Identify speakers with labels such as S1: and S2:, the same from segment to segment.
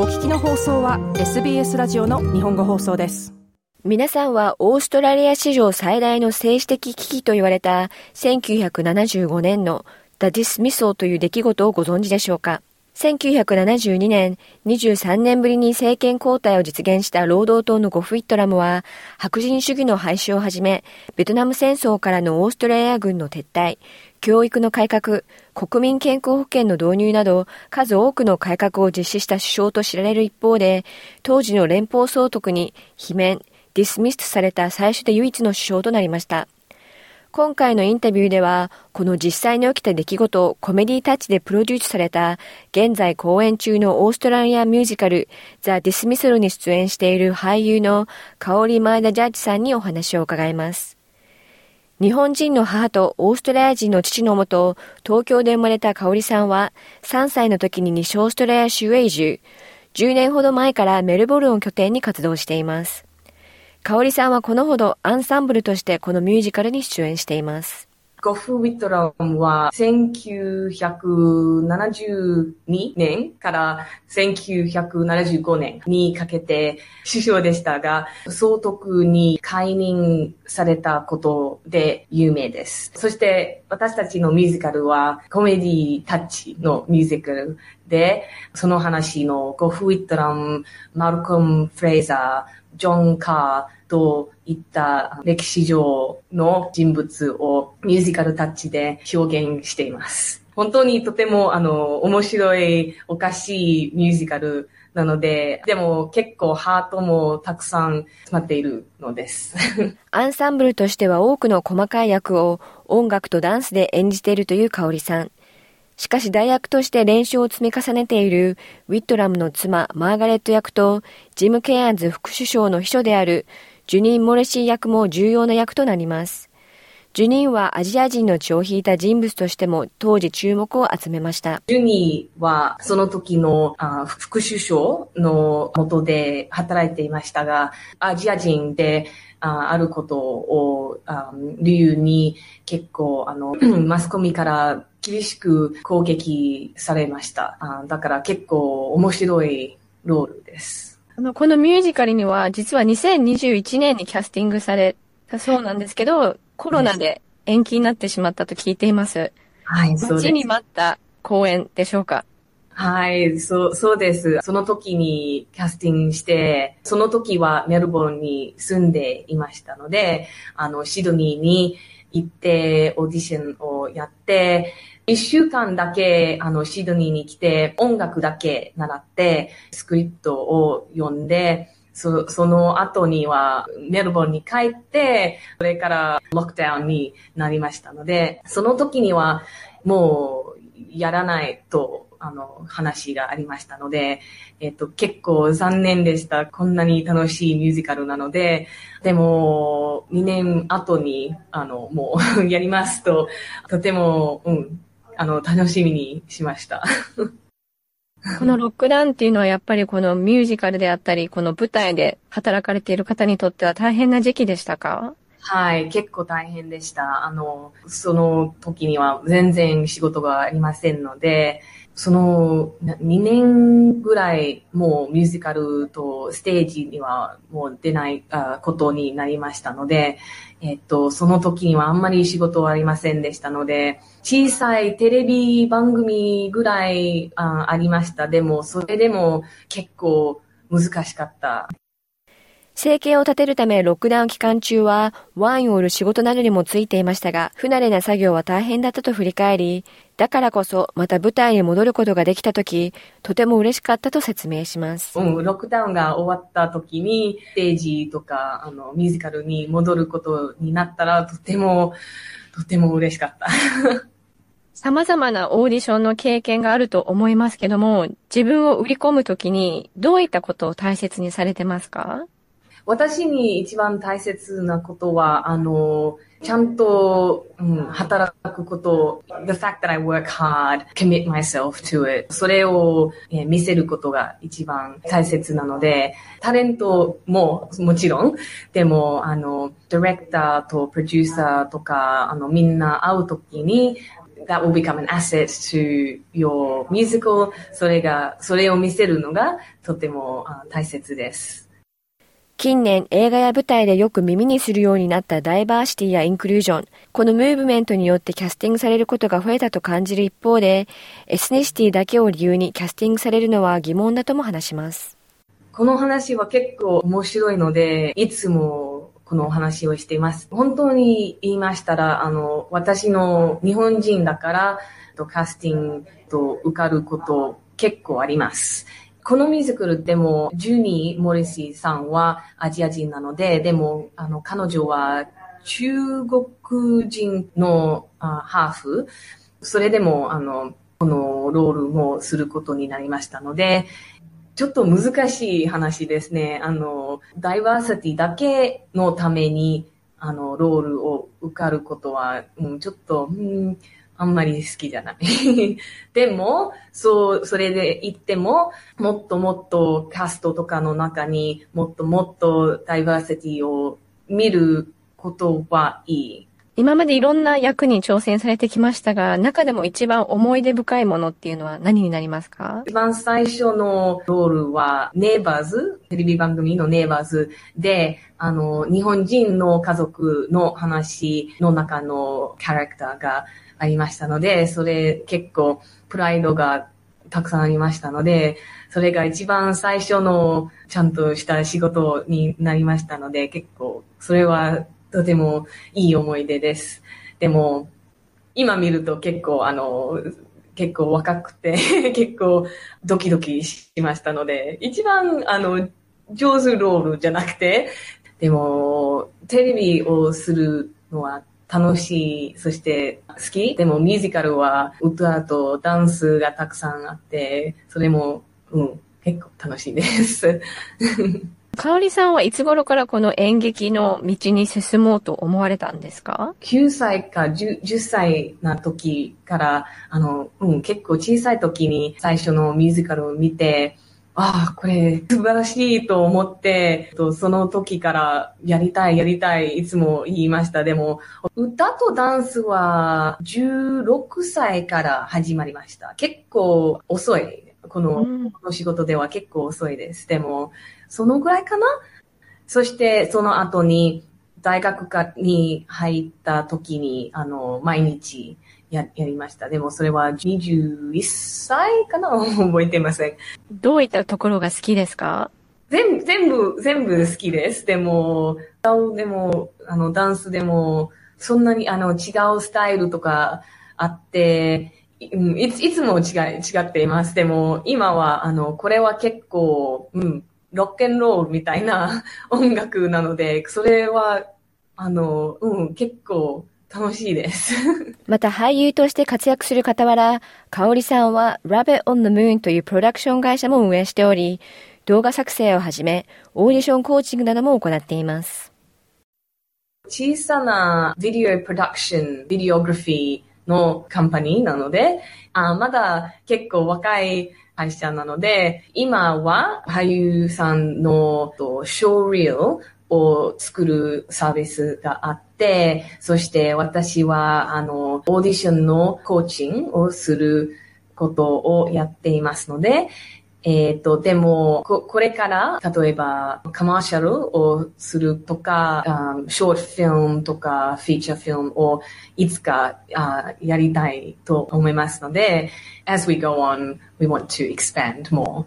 S1: お聞きの放送は SBS ラジオの日本語放送です。
S2: 皆さんはオーストラリア史上最大の政治的危機と言われた1975年の The Dismissal という出来事をご存知でしょうか？1972年、23年ぶりに政権交代を実現した労働党のゴフ・イットラムは、白豪主義の廃止をはじめ、ベトナム戦争からのオーストラリア軍の撤退、教育の改革、国民健康保険の導入など、数多くの改革を実施した首相と知られる一方で、当時の連邦総督に罷免、ディスミスされた最初で唯一の首相となりました。今回のインタビューでは、この実際に起きた出来事をコメディタッチでプロデュースされた、現在公演中のオーストラリアミュージカル、ザ・ディスミスルに出演している俳優の香里前田ジャッジさんにお話を伺います。日本人の母とオーストラリア人の父のもと、東京で生まれた香里さんは、3歳の時に西オーストラリア州へ移住。10年ほど前からメルボルンを拠点に活動しています。香織さんはこのほどアンサンブルとしてこのミュージカルに出演しています。
S3: ゴフ・ウィットラムは1972年から1975年にかけて首相でしたが、総督に解任されたことで有名です。そして私たちのミュージカルはコメディタッチのミュージカルで、その話のゴフ・ウィットラム、マルコム・フレーザー、ジョン・カーといった歴史上の人物をミュージカルタッチで表現しています。本当にとてもあの面白いおかしいミュージカルなので、でも結構ハートもたくさん詰まっているのです。
S2: アンサンブルとしては多くの細かい役を音楽とダンスで演じているという香里さん。しかし大役として練習を積み重ねているウィットラムの妻マーガレット役とジム・ケアンズ副首相の秘書であるジュニン・モレシー役も重要な役となります。ジュニンはアジア人の血を引いた人物としても当時注目を集めました。
S3: ジュニーはその時の副首相の下で働いていましたが、アジア人でああることを理由に結構あの マスコミから厳しく攻撃されました。あだから結構面白いロールです。
S1: あの、このミュージカルには実は2021年にキャスティングされたそうなんですけど、コロナで延期になってしまったと聞いています。
S3: はい、そう
S1: です。待ちに待った公演でしょうか？
S3: はい、そう、そうです。その時にキャスティングして、その時はメルボルンに住んでいましたので、あの、シドニーに行ってオーディションをやって、一週間だけ、あの、シドニーに来て、音楽だけ習って、スクリプトを読んで、そその後にはメルボルンに帰って、それからロックダウンになりましたので、その時にはもうやらないとあの、話がありましたので、えっと、結構残念でした。こんなに楽しいミュージカルなので、でも、2年後に、あの、もうやりますと、とても、うん、あの、楽しみにしました。
S1: このロックダウンっていうのはやっぱりこのミュージカルであったり、この舞台で働かれている方にとっては大変な時期でしたか？
S3: はい、結構大変でした。あの、その時には全然仕事がありませんので、その2年ぐらいもうミュージカルとステージにはもう出ないことになりましたので、えっと、その時にはあんまり仕事はありませんでしたので、小さいテレビ番組ぐらいあありました。でも、それでも結構難しかった。
S2: 生計を立てるためロックダウン期間中はワインを売る仕事などにもついていましたが、不慣れな作業は大変だったと振り返り、だからこそまた舞台に戻ることができた時、とても嬉しかったと説明します。
S3: うん、ロックダウンが終わった時に、ステージとか、あの、ミュージカルに戻ることになったら、とても、とても嬉しかった。
S1: 様々なオーディションの経験があると思いますけども、自分を売り込むときにどういったことを大切にされてますか？
S3: 私に一番大切なことは、あの、ちゃんと、うん、働くこと、the fact that I work hard, commit myself to it. それを、え見せることが一番大切なので、タレントももちろん、でも、あの、ディレクターとプロデューサーとか、あの、みんな会うときに、that will become an asset to your musical. それが、それを見せるのがとても大切です。
S2: 近年映画や舞台でよく耳にするようになったダイバーシティやインクルージョン。このムーブメントによってキャスティングされることが増えたと感じる一方で、エスネシティだけを理由にキャスティングされるのは疑問だとも話します。
S3: この話は結構面白いので、いつもこのお話をしています。本当に言いましたら、あの、私の日本人だから、キャスティングと受かること結構あります。このミュージカルでも、ジュニー・モリシーさんはアジア人なので、でも、あの、彼女は中国人のあハーフ。それでも、あの、このロールもすることになりましたので、ちょっと難しい話ですね。あの、ダイバーシティだけのために、あの、ロールを受かることは、うん、ちょっと、うん、あんまり好きじゃない。でも、そう、それで言っても、もっともっとキャストとかの中にもっともっとダイバーシティを見ることはいい。
S1: 今までいろんな役に挑戦されてきましたが、中でも一番思い出深いものっていうのは何になりますか？
S3: 一番最初のロールは、ネイバーズ、テレビ番組のネイバーズで、あの、日本人の家族の話の中のキャラクターがありましたので、それ結構プライドがたくさんありましたので、それが一番最初のちゃんとした仕事になりましたので、結構それはとてもいい思い出です。でも、今見ると結構あの、結構若くて 結構ドキドキしましたので、一番あの、上手ロールじゃなくて、でも、テレビをするのは楽しい、そして好き。でもミュージカルは歌とダンスがたくさんあって、それも、うん、結構楽しいです。
S1: かおりさんはいつ頃からこの演劇の道に進もうと思われたんですか
S3: ?9 歳か 10, 10歳な時から、あの、うん、結構小さい時に最初のミュージカルを見て、ああ、これ素晴らしいと思って、その時からやりたい、やりたい、いつも言いました。でも、歌とダンスは16歳から始まりました。結構遅い。この,、この仕事では結構遅いです。でも、そのぐらいかな？そしてその後に大学に入った時に、あの、毎日や、やりました。でもそれは21歳かな？覚えてません。
S1: どういったところが好きですか？
S3: 全部、全部、全部好きです。でも、歌でも、あの、ダンスでも、そんなに、あの、違うスタイルとかあって、うん、いつ、いつも違い、違っています。でも、今は、あの、これは結構、うん、ロッケンロールみたいな 音楽なので、それは、あの、うん、結構、楽しいです。
S2: また俳優として活躍する傍ら、かおりさんは Rabbit on the Moon というプロダクション会社も運営しており、動画作成をはじめ、オーディションコーチングなども行っています。
S3: 小さなビデオプロダクション、ビデオグラフィーのカンパニーなので、あまだ結構若い会社なので、今は俳優さんのショーリールを作るサービスがあって、そして私は、あの、オーディションのコーチングをすることをやっていますので、えっ、ー、と、でもこ、これから、例えば、カマーシャルをするとか、ショートフィルムとか、フィーチャーフィルムをいつかあやりたいと思いますので、as we go on, we want to expand more.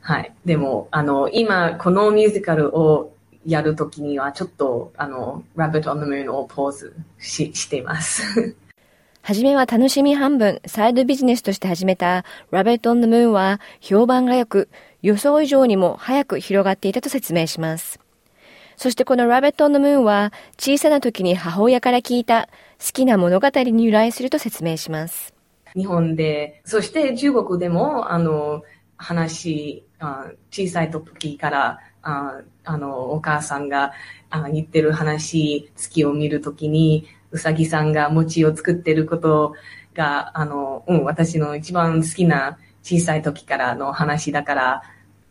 S3: はい。でも、あの、今、このミュージカルをやるときには、ちょっと、あの、Rabbit on the Moon をポーズししています。
S2: はじめは楽しみ半分、サイドビジネスとして始めた Rabbit on the Moon は評判が良く、予想以上にも早く広がっていたと説明します。そしてこの Rabbit on the Moon は小さな時に母親から聞いた好きな物語に由来すると説明します。
S3: 日本で、そして中国でも、あの、話、あ小さい時からああの、お母さんがあ言ってる話、月を見るときに、うさぎさんが餅を作ってることが、あの、うん、私の一番好きな小さい時からの話だから、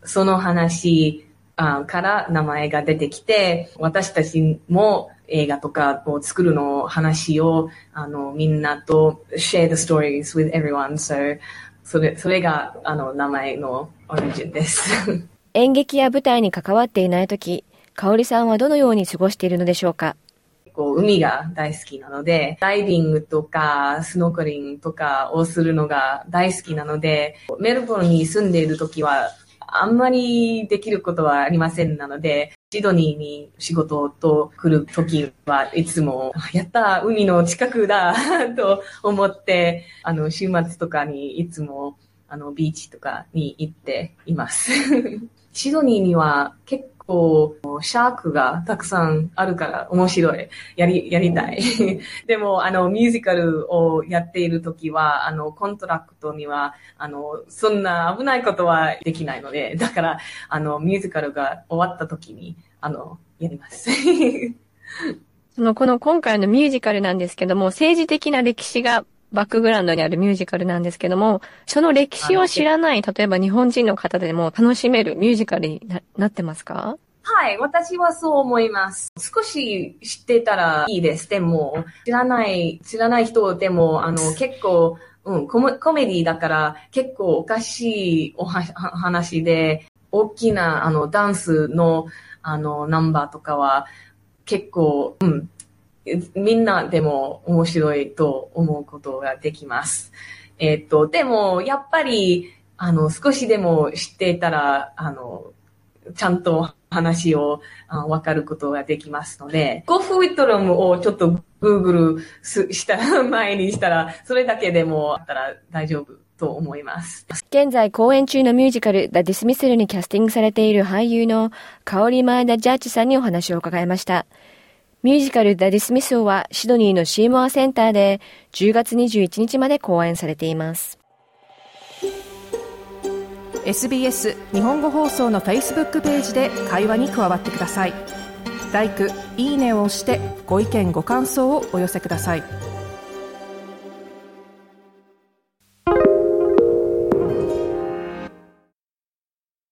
S3: その話あから名前が出てきて、私たちも映画とかを作るの話を、あの、みんなと share the stories with everyone. So, それ、それが、あの、名前のオリジンです。
S2: 演劇や舞台に関わっていないとき、香織さんはどのように過ごしているのでしょうか？
S3: こう、海が大好きなので、ダイビングとか、スノークリングとかをするのが大好きなので、メルボルンに住んでいるときは、あんまりできることはありませんなので、シドニーに仕事と来るときはいつも、やった海の近くだ と思って、あの、週末とかにいつも、あの、ビーチとかに行っています。シドニーには結構、 shark がたくさんあるから面白い。やり、やりたい。でも、あの、ミュージカルをやっているときは、あの、 contract には、あの、そんな危ないことはできないので、だから、あの、ミュージカルが終わったときに、あの、やります。
S1: その、この今回のミュージカルなんですけども、政治的な歴史がバックグラウンドにあるミュージカルなんですけども、その歴史を知らない、例えば日本人の方でも楽しめるミュージカルにななってますか？
S3: はい、私はそう思います。少し知ってたらいいです。でも、知らない、知らない人でも、あの、結構、うん、コメコメディだから結構おかしいおは話で、大きなあのダンスのあのナンバーとかは結構、うん、みんなでも面白いと思うことができます。えっ、と、でも、やっぱり、あの、少しでも知っていたら、あの、ちゃんと話をわかることができますので、ゴフウィットロムをちょっと Google した、前にしたら、それだけでもあったら大丈夫と思います。
S2: 現在公演中のミュージカル、ザ・ディスミスルにキャスティングされている俳優の香り前田ジャッジさんにお話を伺いました。ミュージカルダ・ディスミスオはシドニーのシーモアセンターで10月21日まで公演されています。
S4: SBS 日本語放送の Facebook ページで会話に加わってください。l i いいねを押してご意見ご感想をお寄せください。